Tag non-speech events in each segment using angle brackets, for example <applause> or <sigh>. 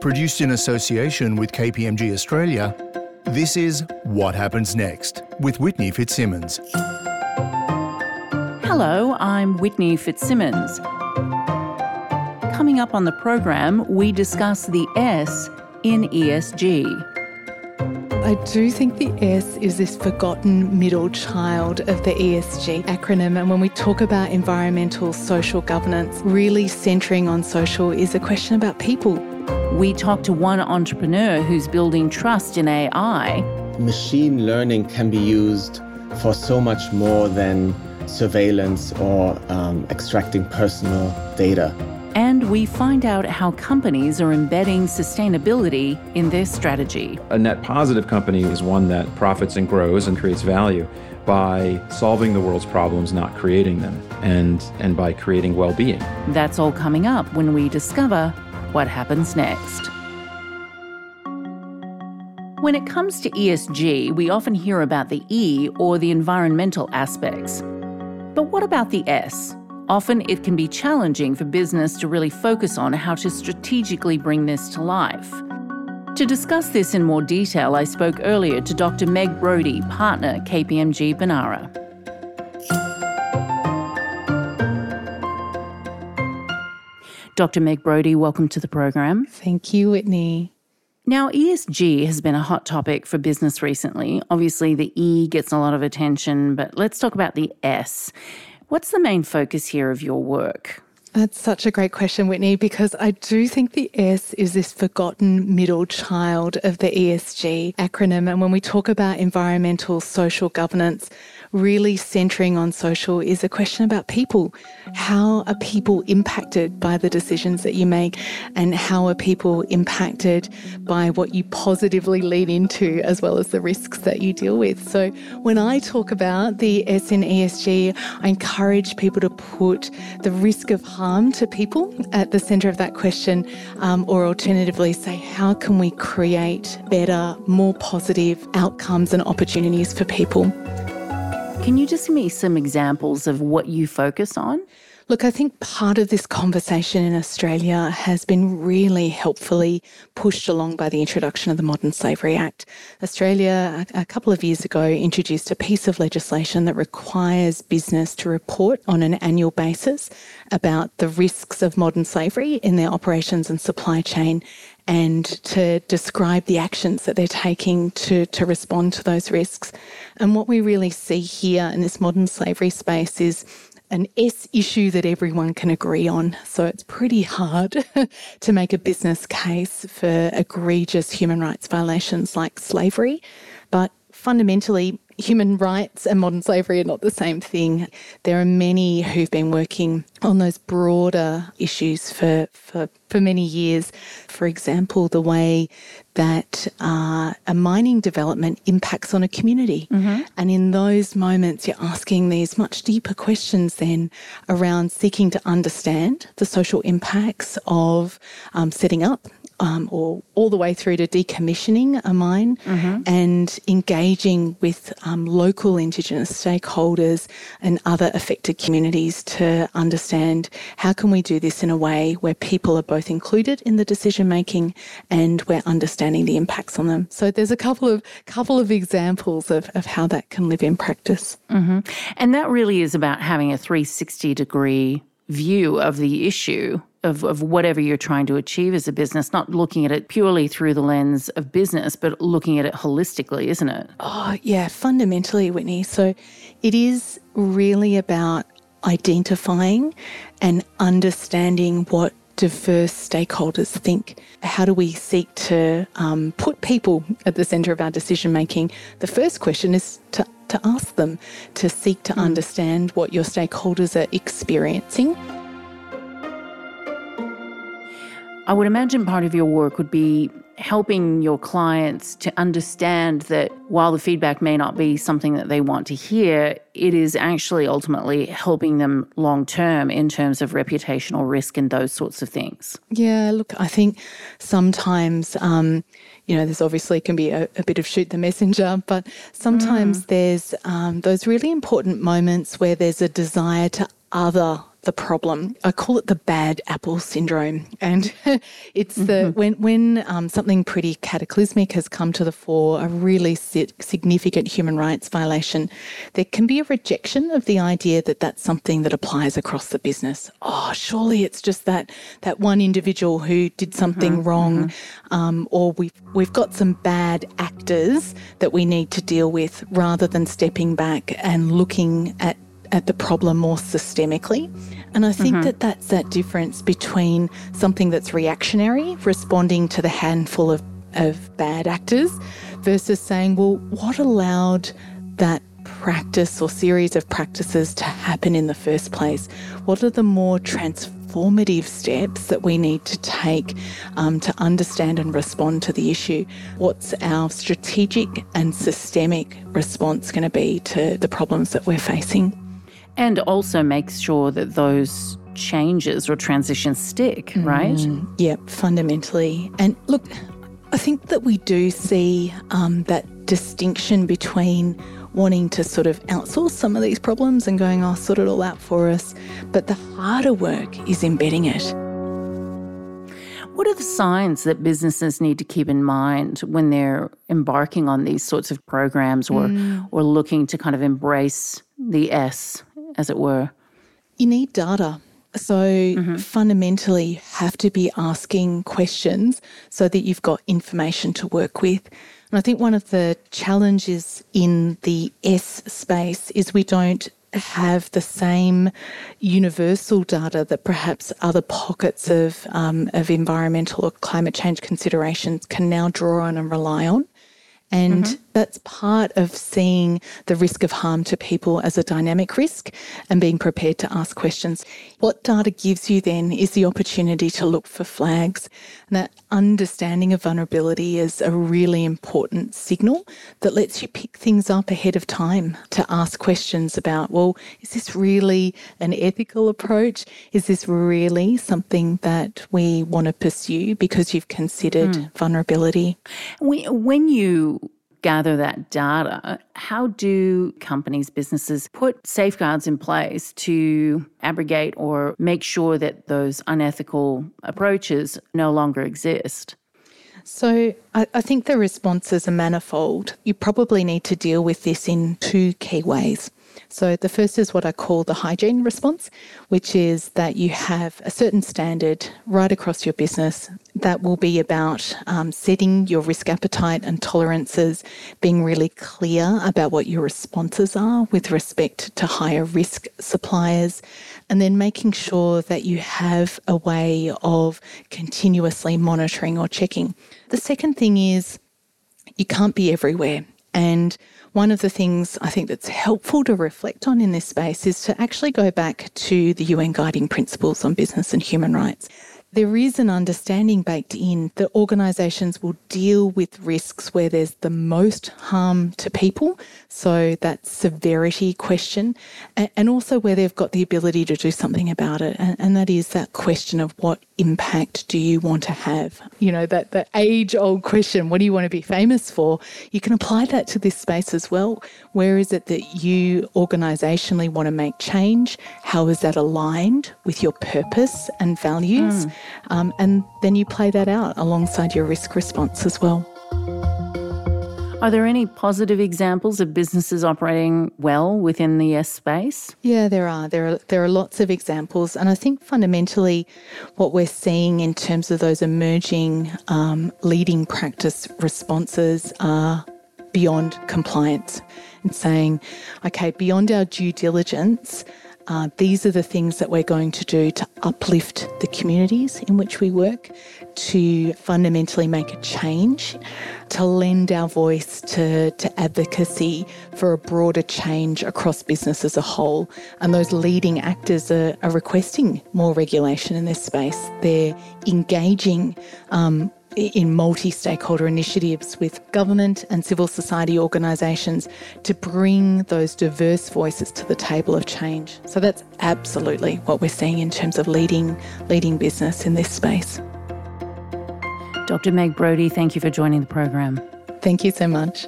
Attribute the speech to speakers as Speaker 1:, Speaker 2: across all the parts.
Speaker 1: Produced in association with KPMG Australia, this is What Happens Next with Whitney Fitzsimmons.
Speaker 2: Hello, I'm Whitney Fitzsimmons. Coming up on the program, we discuss the S in ESG.
Speaker 3: I do think the S is this forgotten middle child of the ESG acronym. And when we talk about environmental social governance, really centering on social is a question about people.
Speaker 2: We talked to one entrepreneur who's building trust in AI.
Speaker 4: Machine learning can be used for so much more than surveillance or um, extracting personal data.
Speaker 2: And we find out how companies are embedding sustainability in their strategy.
Speaker 5: A net positive company is one that profits and grows and creates value by solving the world's problems, not creating them, and, and by creating well being.
Speaker 2: That's all coming up when we discover what happens next. When it comes to ESG, we often hear about the E or the environmental aspects. But what about the S? Often it can be challenging for business to really focus on how to strategically bring this to life. To discuss this in more detail, I spoke earlier to Dr. Meg Brodie, partner KPMG Banarra. Dr. Meg Brodie, welcome to the program.
Speaker 3: Thank you, Whitney.
Speaker 2: Now, ESG has been a hot topic for business recently. Obviously, the E gets a lot of attention, but let's talk about the S. What's the main focus here of your work?
Speaker 3: That's such a great question, Whitney, because I do think the S is this forgotten middle child of the ESG acronym. And when we talk about environmental social governance, really centering on social is a question about people. How are people impacted by the decisions that you make? And how are people impacted by what you positively lean into as well as the risks that you deal with? So when I talk about the S in ESG, I encourage people to put the risk of harm to people at the center of that question, um, or alternatively say, how can we create better, more positive outcomes and opportunities for people?
Speaker 2: Can you just give me some examples of what you focus on?
Speaker 3: Look, I think part of this conversation in Australia has been really helpfully pushed along by the introduction of the Modern Slavery Act. Australia, a couple of years ago, introduced a piece of legislation that requires business to report on an annual basis about the risks of modern slavery in their operations and supply chain and to describe the actions that they're taking to, to respond to those risks. And what we really see here in this modern slavery space is an S issue that everyone can agree on. So it's pretty hard <laughs> to make a business case for egregious human rights violations like slavery. But fundamentally, human rights and modern slavery are not the same thing. There are many who've been working on those broader issues for, for, for many years. For example, the way that uh, a mining development impacts on a community. Mm-hmm. And in those moments, you're asking these much deeper questions then around seeking to understand the social impacts of um, setting up um, or all the way through to decommissioning a mine mm-hmm. and engaging with um, local Indigenous stakeholders and other affected communities to understand how can we do this in a way where people are both included in the decision making and we're understanding the impacts on them. So there's a couple of couple of examples of, of how that can live in practice.
Speaker 2: Mm-hmm. And that really is about having a 360 degree view of the issue of, of whatever you're trying to achieve as a business, not looking at it purely through the lens of business, but looking at it holistically, isn't it?
Speaker 3: Oh, yeah, fundamentally, Whitney. So it is really about identifying and understanding what diverse stakeholders think. How do we seek to um, put people at the centre of our decision making? The first question is to, to ask them to seek to mm. understand what your stakeholders are experiencing
Speaker 2: I would imagine part of your work would be helping your clients to understand that while the feedback may not be something that they want to hear, it is actually ultimately helping them long term in terms of reputational risk and those sorts of things.
Speaker 3: Yeah, look, I think sometimes. Um, you know, there's obviously can be a, a, bit of shoot the messenger, but sometimes mm. there's um, those really important moments where there's a desire to other the problem. I call it the bad apple syndrome, and <laughs> it's mm-hmm. the when when um, something pretty cataclysmic has come to the fore, a really significant human rights violation, there can be a rejection of the idea that that's something that applies across the business. Oh, surely it's just that that one individual who did something mm-hmm. wrong, mm-hmm. Um, or we've we've got some bad actors that we need to deal with, rather than stepping back and looking at at the problem more systemically. And I think mm-hmm. that that's that difference between something that's reactionary, responding to the handful of, of bad actors, versus saying, well, what allowed that practice or series of practices to happen in the first place? What are the more transformative steps that we need to take um, to understand and respond to the issue? What's our strategic and systemic response going to be to the problems that we're facing?
Speaker 2: And also makes sure that those changes or transitions stick, mm, right?
Speaker 3: Yeah, fundamentally. And look, I think that we do see um, that distinction between wanting to sort of outsource some of these problems and going, oh, sort it all out for us. But the harder work is embedding it.
Speaker 2: What are the signs that businesses need to keep in mind when they're embarking on these sorts of programs or, mm. or looking to kind of embrace the S as it were?
Speaker 3: You need data. So mm-hmm. fundamentally, you have to be asking questions so that you've got information to work with. And I think one of the challenges in the S space is we don't have the same universal data that perhaps other pockets of, um, of environmental or climate change considerations can now draw on and rely on. And mm-hmm. That's part of seeing the risk of harm to people as a dynamic risk and being prepared to ask questions. What data gives you then is the opportunity to look for flags. And that understanding of vulnerability is a really important signal that lets you pick things up ahead of time to ask questions about, well, is this really an ethical approach? Is this really something that we want to pursue because you've considered mm. vulnerability?
Speaker 2: When you gather that data, how do companies, businesses put safeguards in place to abrogate or make sure that those unethical approaches no longer exist?
Speaker 3: So, I, I, think the responses are manifold. You probably need to deal with this in two key ways. So, the first is what I call the hygiene response, which is that you have a certain standard right across your business that will be about um, setting your risk appetite and tolerances, being really clear about what your responses are with respect to higher risk suppliers, and then making sure that you have a way of continuously monitoring or checking. The second thing is you can't be everywhere. And one of the things I think that's helpful to reflect on in this space is to actually go back to the UN Guiding Principles on Business and Human Rights there is an understanding baked in that organisations will deal with risks where there's the most harm to people. So that severity question, and also where they've got the ability to do something about it. And, that is that question of what impact do you want to have? You know, that, that age old question, what do you want to be famous for? You can apply that to this space as well. Where is it that you organisationally want to make change? How is that aligned with your purpose and values? Mm. Um, and then you play that out alongside your risk response as well.
Speaker 2: Are there any positive examples of businesses operating well within the S space?
Speaker 3: Yeah, there are. There are there are lots of examples, and I think fundamentally, what we're seeing in terms of those emerging um, leading practice responses are beyond compliance and saying, okay, beyond our due diligence, uh, these are the things that we're going to do to uplift the communities in which we work, to fundamentally make a change, to lend our voice to, to advocacy for a broader change across business as a whole. And those leading actors are, are requesting more regulation in this space. They're engaging um, in multi stakeholder initiatives with government and civil society organisations to bring those diverse voices to the table of change. So that's absolutely what we're seeing in terms of leading, leading business in this space.
Speaker 2: Dr. Meg Brodie, thank you for joining the program.
Speaker 3: Thank you so much.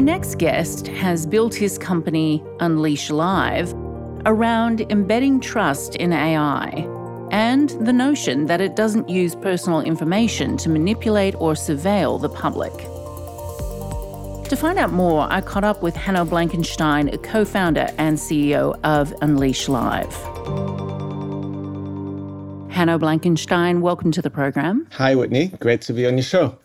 Speaker 2: My next guest has built his company, Unleash Live, around embedding trust in AI and the notion that it doesn't use personal information to manipulate or surveil the public. To find out more, I caught up with Hanno Blankenstein, co founder and CEO of Unleash Live. Hanno Blankenstein, welcome to the program.
Speaker 4: Hi, Whitney. Great to be on your show.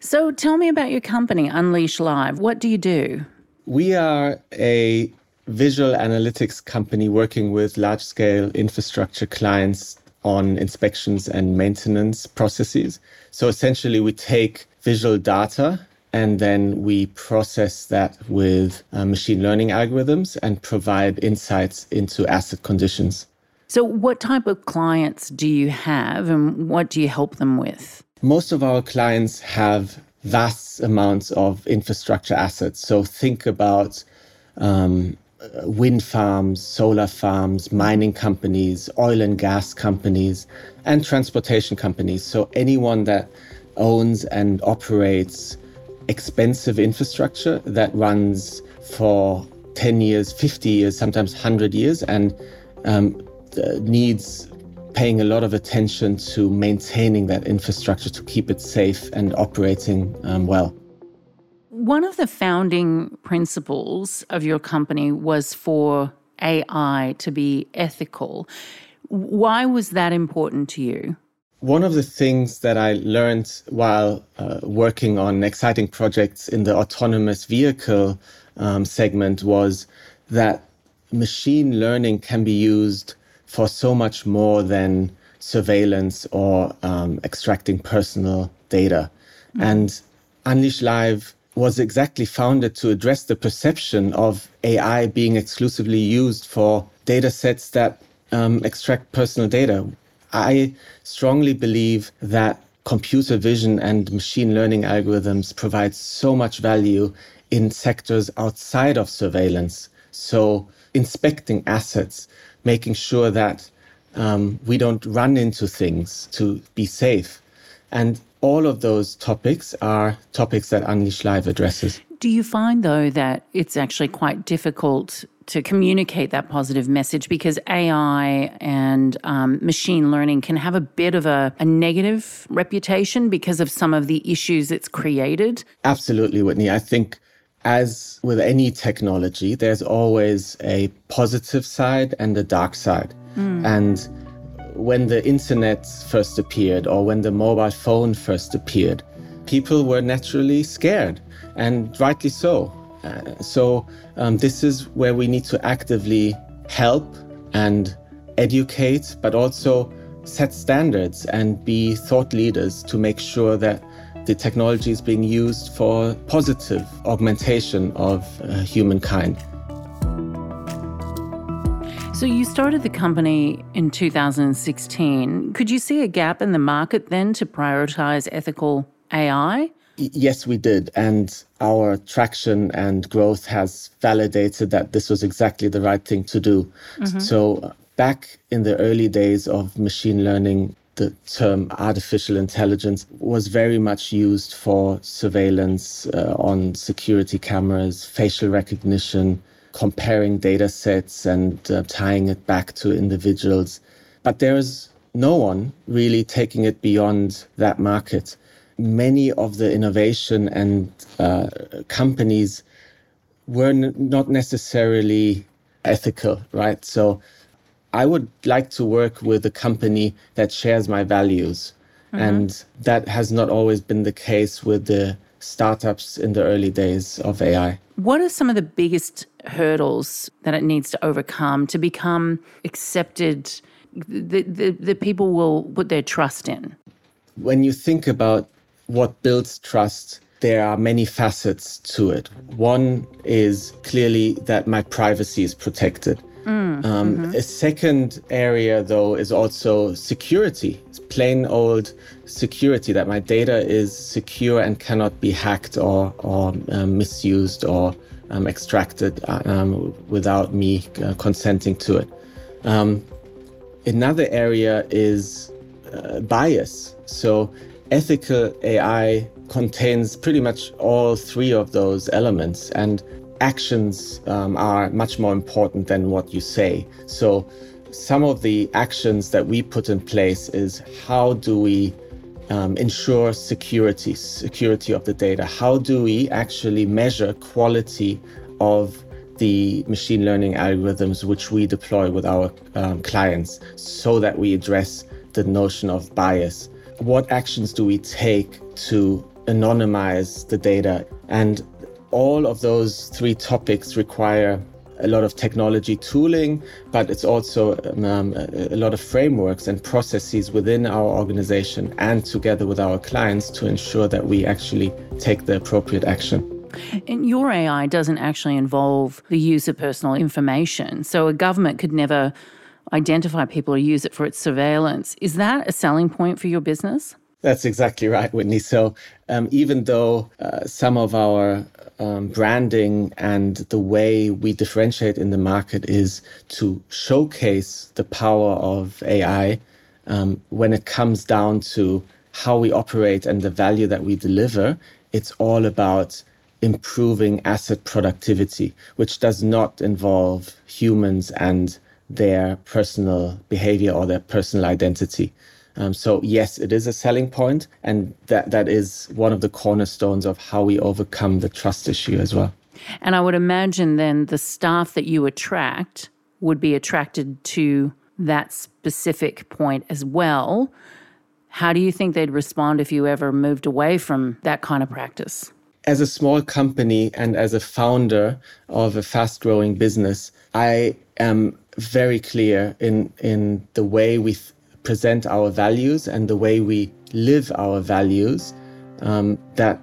Speaker 2: So, tell me about your company, Unleash Live. What do you do?
Speaker 4: We are a visual analytics company working with large scale infrastructure clients on inspections and maintenance processes. So essentially, we take visual data and then we process that with uh, machine learning algorithms and provide insights into asset conditions.
Speaker 2: So, what type of clients do you have and what do you help them with?
Speaker 4: Most of our clients have vast amounts of infrastructure assets. So, think about um, wind farms, solar farms, mining companies, oil and gas companies, and transportation companies. So, anyone that owns and operates expensive infrastructure that runs for 10 years, 50 years, sometimes 100 years, and um, needs paying a lot of attention to maintaining that infrastructure to keep it safe and operating um, well.
Speaker 2: One of the founding principles of your company was for AI to be ethical. Why was that important to you?
Speaker 4: One of the things that I learned while uh, working on exciting projects in the autonomous vehicle um, segment was that machine learning can be used for so much more than surveillance or um, extracting personal data. Mm-hmm. And Unleash Live was exactly founded to address the perception of AI being exclusively used for data sets that um, extract personal data. I strongly believe that computer vision and machine learning algorithms provide so much value in sectors outside of surveillance. So, inspecting assets, making sure that um, we don't run into things to be safe. And all of those topics are topics that Unleash Live addresses.
Speaker 2: Do you find, though, that it's actually quite difficult to communicate that positive message because AI and um, machine learning can have a bit of a, a negative reputation because of some of the issues it's created?
Speaker 4: Absolutely, Whitney. I think as with any technology, there's always a positive side and a dark side. Mm. And when the internet first appeared or when the mobile phone first appeared, people were naturally scared, and rightly so. Uh, so, um, this is where we need to actively help and educate, but also set standards and be thought leaders to make sure that the technology is being used for positive augmentation of uh, humankind.
Speaker 2: So you started the company in 2016. Could you see a gap in the market then to prioritize ethical AI?
Speaker 4: Yes, we did. And our traction and growth has validated that this was exactly the right thing to do. Mm-hmm. So, uh, back in the early days of machine learning, the term artificial intelligence was very much used for surveillance uh, on security cameras, facial recognition, comparing data sets and uh, tying it back to individuals. But there's no one really taking it beyond that market. Many of the innovation and uh, companies were n- not necessarily ethical, right? So I would like to work with a company that shares my values. Mm-hmm. And that has not always been the case with the startups in the early days of AI.
Speaker 2: What are some of the biggest hurdles that it needs to overcome to become accepted that the, people will put their trust in?
Speaker 4: When you think about what builds trust, there are many facets to it. One is clearly that my privacy is protected. Mm, um, mm-hmm. A second area, though, is also security. It's plain old security that my data is secure and cannot be hacked or, or um, misused or um, extracted uh, um, without me uh, consenting to it. Um, another area is uh, bias. So ethical AI contains pretty much all three of those elements, and actions um, are much more important than what you say. So, some of the actions that we put in place is how do we um, ensure security, security of the data? How do we actually measure quality of the machine learning algorithms which we deploy with our um, clients so that we address the notion of bias? What actions do we take to anonymize the data? And all of those three topics require a lot of technology tooling, but it's also um, a lot of frameworks and processes within our organization and together with our clients to ensure that we actually take the appropriate action.
Speaker 2: And your AI doesn't actually involve the use of personal information. So a government could never identify people or use it for its surveillance. Is that a selling point for your business?
Speaker 4: That's exactly right, Whitney. So, um, even though uh, some of our um, branding and the way we differentiate in the market is to showcase the power of AI, um, when it comes down to how we operate and the value that we deliver, it's all about improving asset productivity, which does not involve humans and their personal behavior or their personal identity. Um, so yes, it is a selling point, and that that is one of the cornerstones of how we overcome the trust issue as well.
Speaker 2: And I would imagine then the staff that you attract would be attracted to that specific point as well. How do you think they'd respond if you ever moved away from that kind of practice?
Speaker 4: As a small company and as a founder of a fast growing business, I am very clear in, in the way we th- present our values and the way we live our values, um, that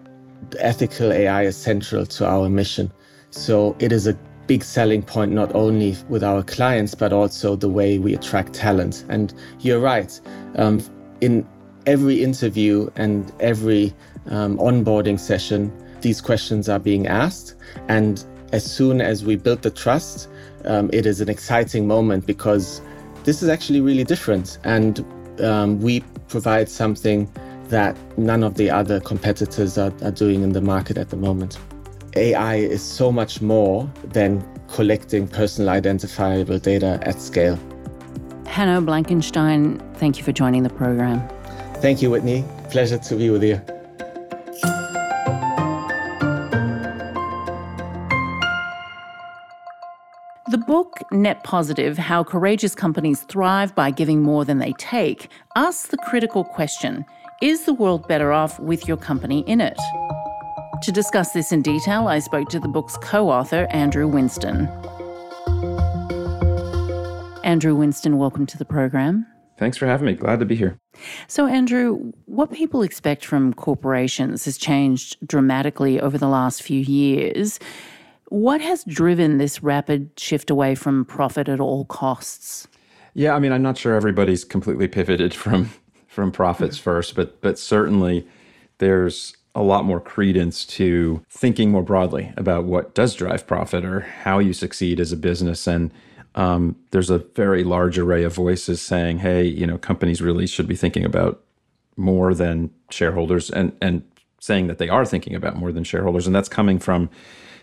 Speaker 4: ethical AI is central to our mission. So it is a big selling point not only with our clients but also the way we attract talent. And you're right. Um, in every interview and every um, onboarding session, these questions are being asked. And as soon as we build the trust, um, it is an exciting moment because this is actually really different. And um, we provide something that none of the other competitors are, are doing in the market at the moment. AI is so much more than collecting personal identifiable data at scale.
Speaker 2: Hanno Blankenstein, thank you for joining the program.
Speaker 4: Thank you, Whitney. Pleasure to be with you.
Speaker 2: Net Positive How Courageous Companies Thrive by Giving More Than They Take, asks the critical question Is the world better off with your company in it? To discuss this in detail, I spoke to the book's co author, Andrew Winston. Andrew Winston, welcome to the program.
Speaker 5: Thanks for having me. Glad to be here.
Speaker 2: So, Andrew, what people expect from corporations has changed dramatically over the last few years. What has driven this rapid shift away from profit at all costs?
Speaker 5: Yeah, I mean, I'm not sure everybody's completely pivoted <laughs> from from profits first, but but certainly there's a lot more credence to thinking more broadly about what does drive profit or how you succeed as a business. And um, there's a very large array of voices saying, "Hey, you know, companies really should be thinking about more than shareholders," and and saying that they are thinking about more than shareholders, and that's coming from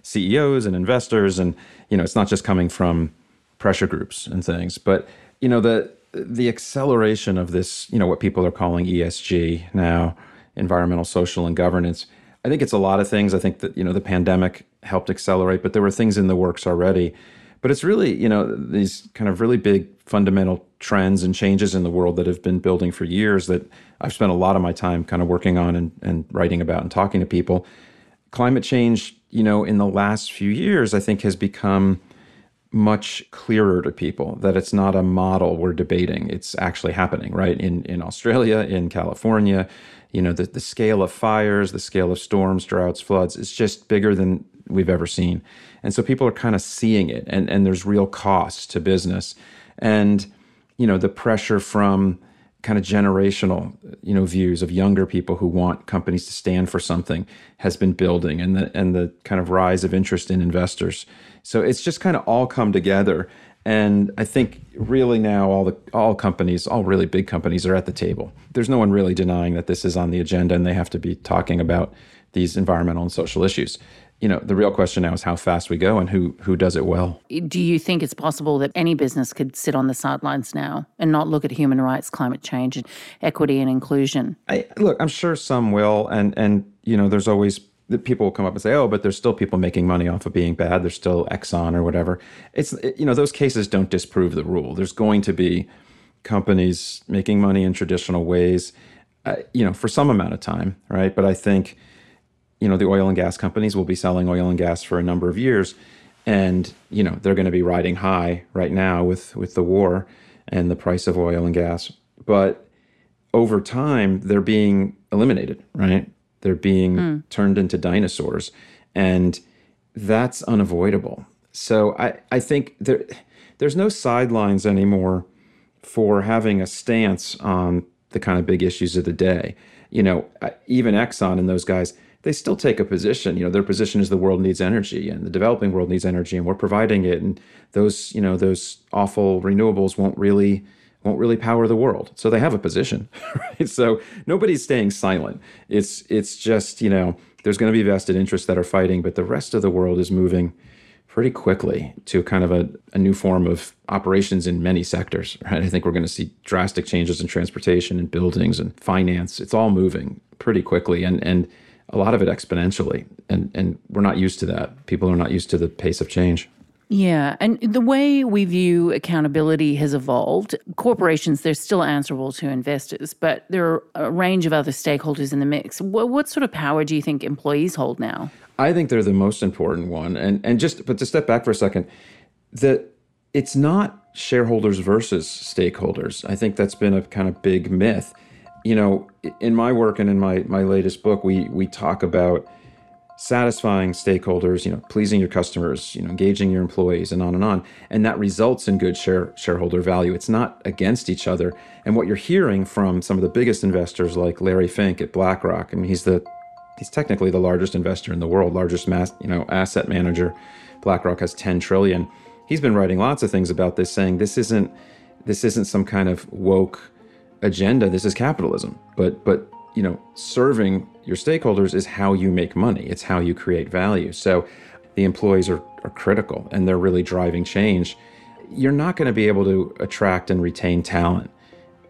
Speaker 5: CEOs and investors, and you know, it's not just coming from pressure groups and things, but you know, the the acceleration of this, you know, what people are calling ESG now, environmental, social, and governance. I think it's a lot of things. I think that you know the pandemic helped accelerate, but there were things in the works already. But it's really, you know, these kind of really big fundamental trends and changes in the world that have been building for years that I've spent a lot of my time kind of working on and, and writing about and talking to people. Climate change you know, in the last few years, I think has become much clearer to people that it's not a model we're debating. It's actually happening, right? In in Australia, in California, you know, the, the scale of fires, the scale of storms, droughts, floods is just bigger than we've ever seen. And so people are kind of seeing it and, and there's real cost to business. And, you know, the pressure from kind of generational you know views of younger people who want companies to stand for something has been building and the and the kind of rise of interest in investors so it's just kind of all come together And I think really now all the all companies, all really big companies are at the table. There's no one really denying that this is on the agenda and they have to be talking about these environmental and social issues. You know, the real question now is how fast we go and who who does it well.
Speaker 2: Do you think it's possible that any business could sit on the sidelines now and not look at human rights, climate change, and equity and inclusion?
Speaker 5: I, look, I'm sure some will, and and you know, there's always people will come up and say, "Oh, but there's still people making money off of being bad. There's still Exxon or whatever." It's you know those cases don't disprove the rule. There's going to be companies making money in traditional ways, uh, you know, for some amount of time, right? But I think you know the oil and gas companies will be selling oil and gas for a number of years, and you know they're going to be riding high right now with with the war and the price of oil and gas, but over time they're being eliminated, right? They're being mm. turned into dinosaurs. And that's unavoidable. So I, I think there there's no sidelines anymore for having a stance on the kind of big issues of the day. You know, even Exxon and those guys, they still take a position. You know, their position is the world needs energy and the developing world needs energy and we're providing it. And those, you know, those awful renewables won't really won't really power the world. So they have a position, <laughs> right? So nobody's staying silent. It's it's just, you know, there's going to be vested interests that are fighting, but the rest of the world is moving pretty quickly to kind of a, a new form of operations in many sectors. Right? I think we're going to see drastic changes in transportation and buildings and finance. It's all moving pretty quickly and and a lot of it exponentially. And and we're not used to that. People are not used to the pace of change.
Speaker 2: Yeah. And the way we view accountability has evolved. Corporations, they're still answerable to investors, but there are a range of other stakeholders in the mix. What, what sort of power do you think employees hold now?
Speaker 5: I think they're the most important one. And, and just, but to step back for a second, that it's not shareholders versus stakeholders. I think that's been a kind of big myth. You know, in my work and in my, my latest book, we, we talk about satisfying stakeholders, you know, pleasing your customers, you know, engaging your employees, and on and on. And that results in good share, shareholder value. It's not against each other. And what you're hearing from some of the biggest investors, like Larry Fink at BlackRock, I mean, he's the he's technically the largest investor in the world, largest mass, you know, asset manager. BlackRock has 10 trillion. He's been writing lots of things about this, saying this isn't this isn't some kind of woke agenda. This is capitalism. But but you know, serving your stakeholders is how you make money. It's how you create value. So the employees are, are critical and they're really driving change. You're not going to be able to attract and retain talent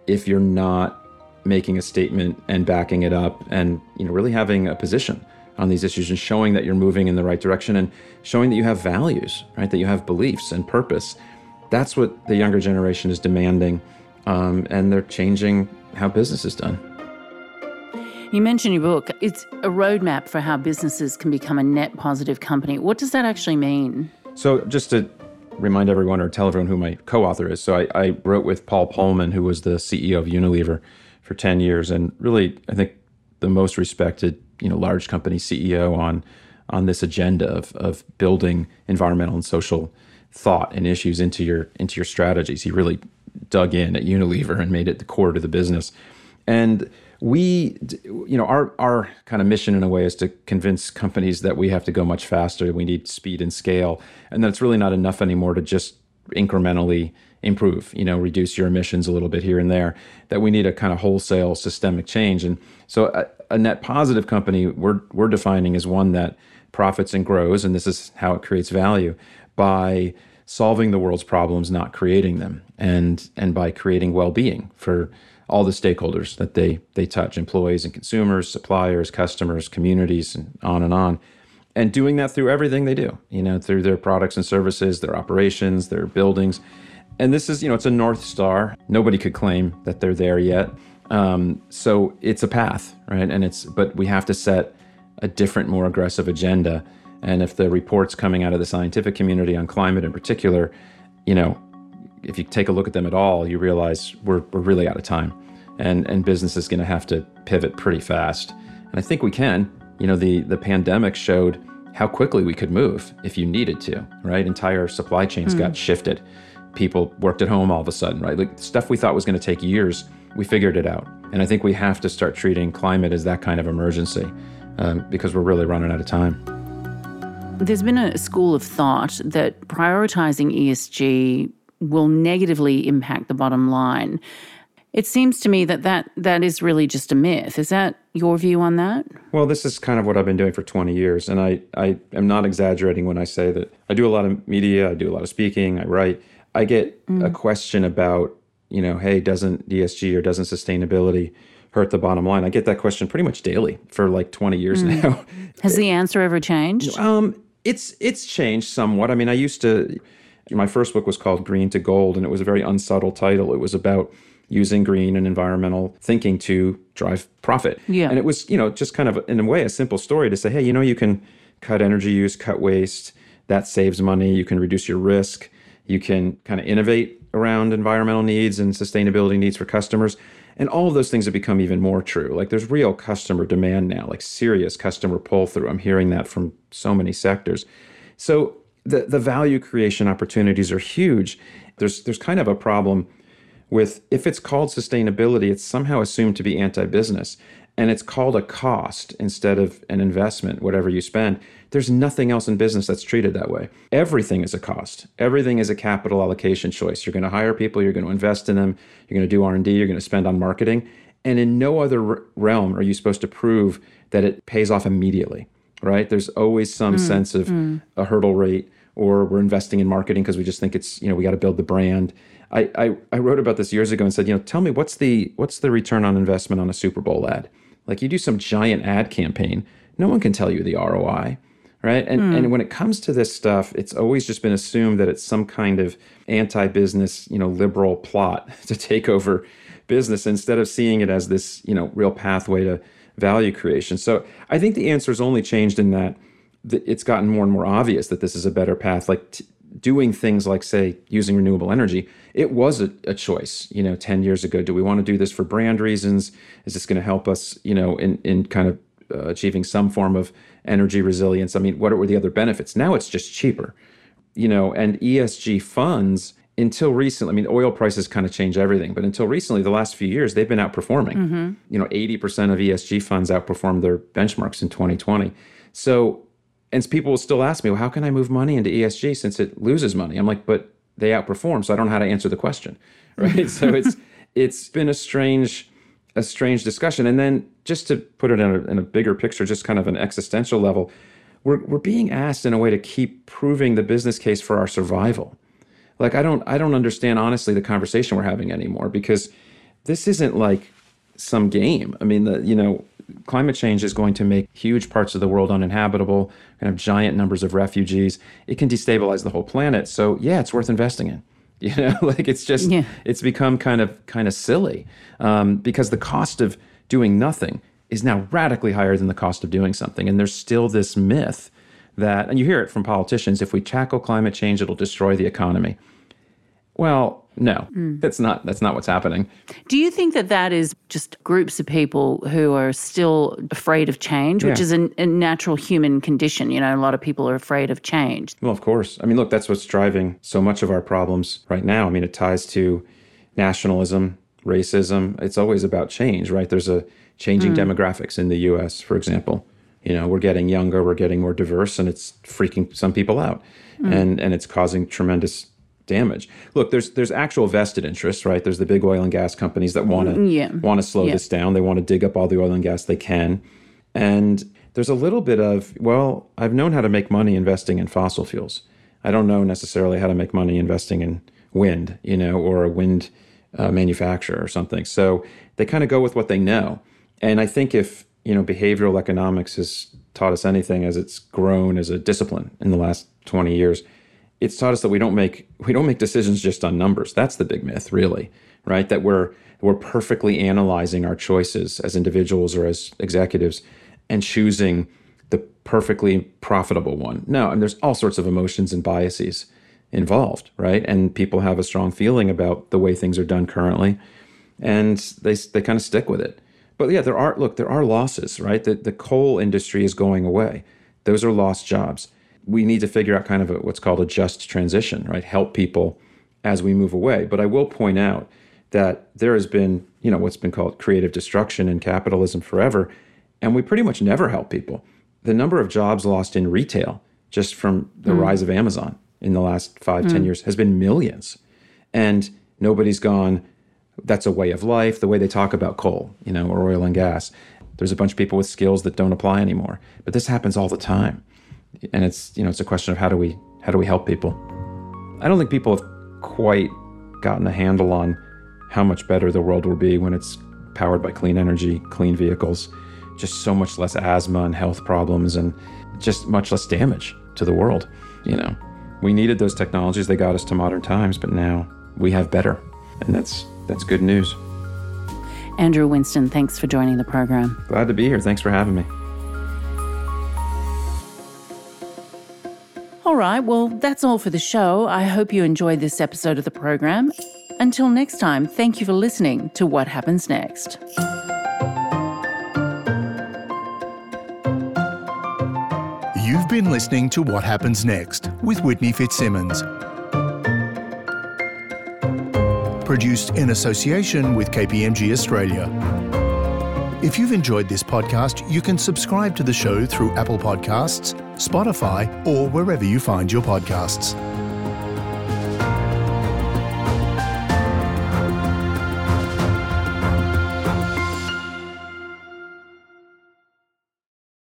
Speaker 5: if you're not making a statement and backing it up and you know really having a position on these issues and showing that you're moving in the right direction and showing that you have values, right? That you have beliefs and purpose. That's what the younger generation is demanding, um, and they're changing how business is done.
Speaker 2: You mentioned your book. It's a roadmap for how businesses can become a net positive company. What does that actually mean?
Speaker 5: So, just to remind everyone or tell everyone who my co author is. So, I, I, wrote with Paul Polman, who was the CEO of Unilever for 10 years, and really, I think the most respected you know, large company CEO on, on this agenda of, of building environmental and social thought and issues into your, into your strategies. He really dug in at Unilever and made it the core to the business. And we you know our our kind of mission in a way is to convince companies that we have to go much faster we need speed and scale and that it's really not enough anymore to just incrementally improve you know reduce your emissions a little bit here and there that we need a kind of wholesale systemic change and so a, a net positive company we're we're defining as one that profits and grows and this is how it creates value by solving the world's problems not creating them and and by creating well-being for all the stakeholders that they they touch employees and consumers suppliers customers communities and on and on and doing that through everything they do you know through their products and services their operations their buildings. And this is you know it's a north star. Nobody could claim that they're there yet. Um, so it's a path right? And it's but we have to set a different more aggressive agenda and if the reports coming out of the scientific community on climate in particular you know if you take a look at them at all, you realize we're, we're really out of time. And, and business is going to have to pivot pretty fast. And I think we can. You know, the, the pandemic showed how quickly we could move if you needed to, right? Entire supply chains mm. got shifted. People worked at home all of a sudden, right? Like stuff we thought was going to take years, we figured it out. And I think we have to start treating climate as that kind of emergency um, because we're really running out of time.
Speaker 2: There's been a school of thought that prioritizing ESG will negatively impact the bottom line. It seems to me that, that that is really just a myth. Is that your view on that?
Speaker 5: Well, this is kind of what I've been doing for 20 years. And I, I am not exaggerating when I say that I do a lot of media, I do a lot of speaking, I write. I get mm. a question about, you know, hey, doesn't ESG or doesn't sustainability hurt the bottom line? I get that question pretty much daily for like 20 years mm. now.
Speaker 2: Has the answer ever changed?
Speaker 5: Um, it's it's changed somewhat. I mean, I used to my first book was called Green to Gold and it was a very unsubtle title. It was about using green and environmental thinking to drive profit.
Speaker 2: Yeah.
Speaker 5: And it was, you know, just kind of in a way a simple story to say, hey, you know, you can cut energy use, cut waste, that saves money, you can reduce your risk, you can kind of innovate around environmental needs and sustainability needs for customers. And all of those things have become even more true. Like there's real customer demand now, like serious customer pull through. I'm hearing that from so many sectors. So the, the value creation opportunities are huge. There's there's kind of a problem with if it's called sustainability, it's somehow assumed to be anti-business. And it's called a cost instead of an investment, whatever you spend. There's nothing else in business that's treated that way. Everything is a cost. Everything is a capital allocation choice. You're going to hire people, you're going to invest in them, you're going to do R&D, you're going to spend on marketing, and in no other realm are you supposed to prove that it pays off immediately, right? There's always some mm, sense of mm. a hurdle rate or we're investing in marketing because we just think it's, you know, we got to build the brand. I, I, I wrote about this years ago and said, you know, tell me what's the what's the return on investment on a Super Bowl ad? Like you do some giant ad campaign, no one can tell you the ROI right? And mm. and when it comes to this stuff, it's always just been assumed that it's some kind of anti-business, you know, liberal plot <laughs> to take over business instead of seeing it as this, you know, real pathway to value creation. So I think the answer has only changed in that it's gotten more and more obvious that this is a better path. Like t- doing things like, say, using renewable energy, it was a, a, choice, you know, 10 years ago. Do we want to do this for brand reasons? Is this going to help us, you know, in, in kind of uh, achieving some form of energy resilience. I mean, what were the other benefits? Now it's just cheaper, you know, and ESG funds until recently, I mean, oil prices kind of change everything, but until recently, the last few years, they've been outperforming. Mm-hmm. You know, 80% of ESG funds outperformed their benchmarks in 2020. So, and people will still ask me, well, how can I move money into ESG since it loses money? I'm like, but they outperform, so I don't know how to answer the question, <laughs> right? <laughs> so it's it's been a strange a strange discussion. And then just to put it in a, in a bigger picture, just kind of an existential level, we're, we're being asked in a way to keep proving the business case for our survival. Like I don't I don't understand honestly the conversation we're having anymore because this isn't like some game. I mean, the you know, climate change is going to make huge parts of the world uninhabitable. To have giant numbers of refugees. It can destabilize the whole planet. So yeah, it's worth investing in. <laughs> You know, <laughs> like it's just yeah. it's become kind of kind of silly um, because the cost of doing nothing is now radically higher than the cost of doing something, and there's still this myth that, and you hear it from politicians: if we tackle climate change, it'll destroy the economy. Well, no, mm. that's not that's not what's happening.
Speaker 2: Do you think that that is just groups of people who are still afraid of change, which is a, a, natural human condition? You know, a lot of people are afraid of change.
Speaker 5: Well, of course. I mean, look, that's what's driving so much of our problems right now. I mean, it ties to nationalism, racism. It's always about change, right? There's a changing mm. demographics in the U.S., for example. You know, we're getting younger, we're getting more diverse, and it's freaking some people out, mm. and and it's causing tremendous damage. Look, there's there's actual vested interests, right? There's the big oil and gas companies that want to mm, yeah. want to slow yeah. this down. They want to dig up all the oil and gas they can. And there's a little bit of, well, I've known how to make money investing in fossil fuels. I don't know necessarily how to make money investing in wind, you know, or a wind uh, manufacturer or something. So they kind of go with what they know. And I think if, you know, behavioral economics has taught us anything as it's grown as a discipline in the last 20 years, it's taught us that we don't make we don't make decisions just on numbers. That's the big myth, really, right? That we're we're perfectly analyzing our choices as individuals or as executives and choosing the perfectly profitable one. No, and there's all sorts of emotions and biases involved, right? And people have a strong feeling about the way things are done currently, and they they kind of stick with it. But yeah, there are look, there are losses, right? The the coal industry is going away. Those are lost jobs we need to figure out kind of a, what's called a just transition, right? Help people as we move away. But I will point out that there has been, you know, what's been called creative destruction in capitalism forever, and we pretty much never help people. The number of jobs lost in retail just from the mm. rise of Amazon in the last five, mm. ten years has been millions. And nobody's gone, that's a way of life, the way they talk about coal, you know, or oil and gas. There's a bunch of people with skills that don't apply anymore. But this happens all the time. And it's, you know, it's a question of how do we how do we help people? I don't think people have quite gotten a handle on how much better the world will be when it's powered by clean energy, clean vehicles, just so much less asthma and health problems and just much less damage to the world, you know. We needed those technologies, they got us to modern times, but now we have better. And that's that's good news.
Speaker 2: Andrew Winston, thanks for joining the program.
Speaker 5: Glad to be here. Thanks for having me.
Speaker 2: All right, well, that's all for the show. I hope you enjoyed this episode of the program. Until next time, thank you for listening to What Happens Next.
Speaker 1: You've been listening to What Happens Next with Whitney Fitzsimmons. Produced in association with KPMG Australia. If you've enjoyed this podcast, you can subscribe to the show through Apple Podcasts, Spotify, or wherever you find your podcasts.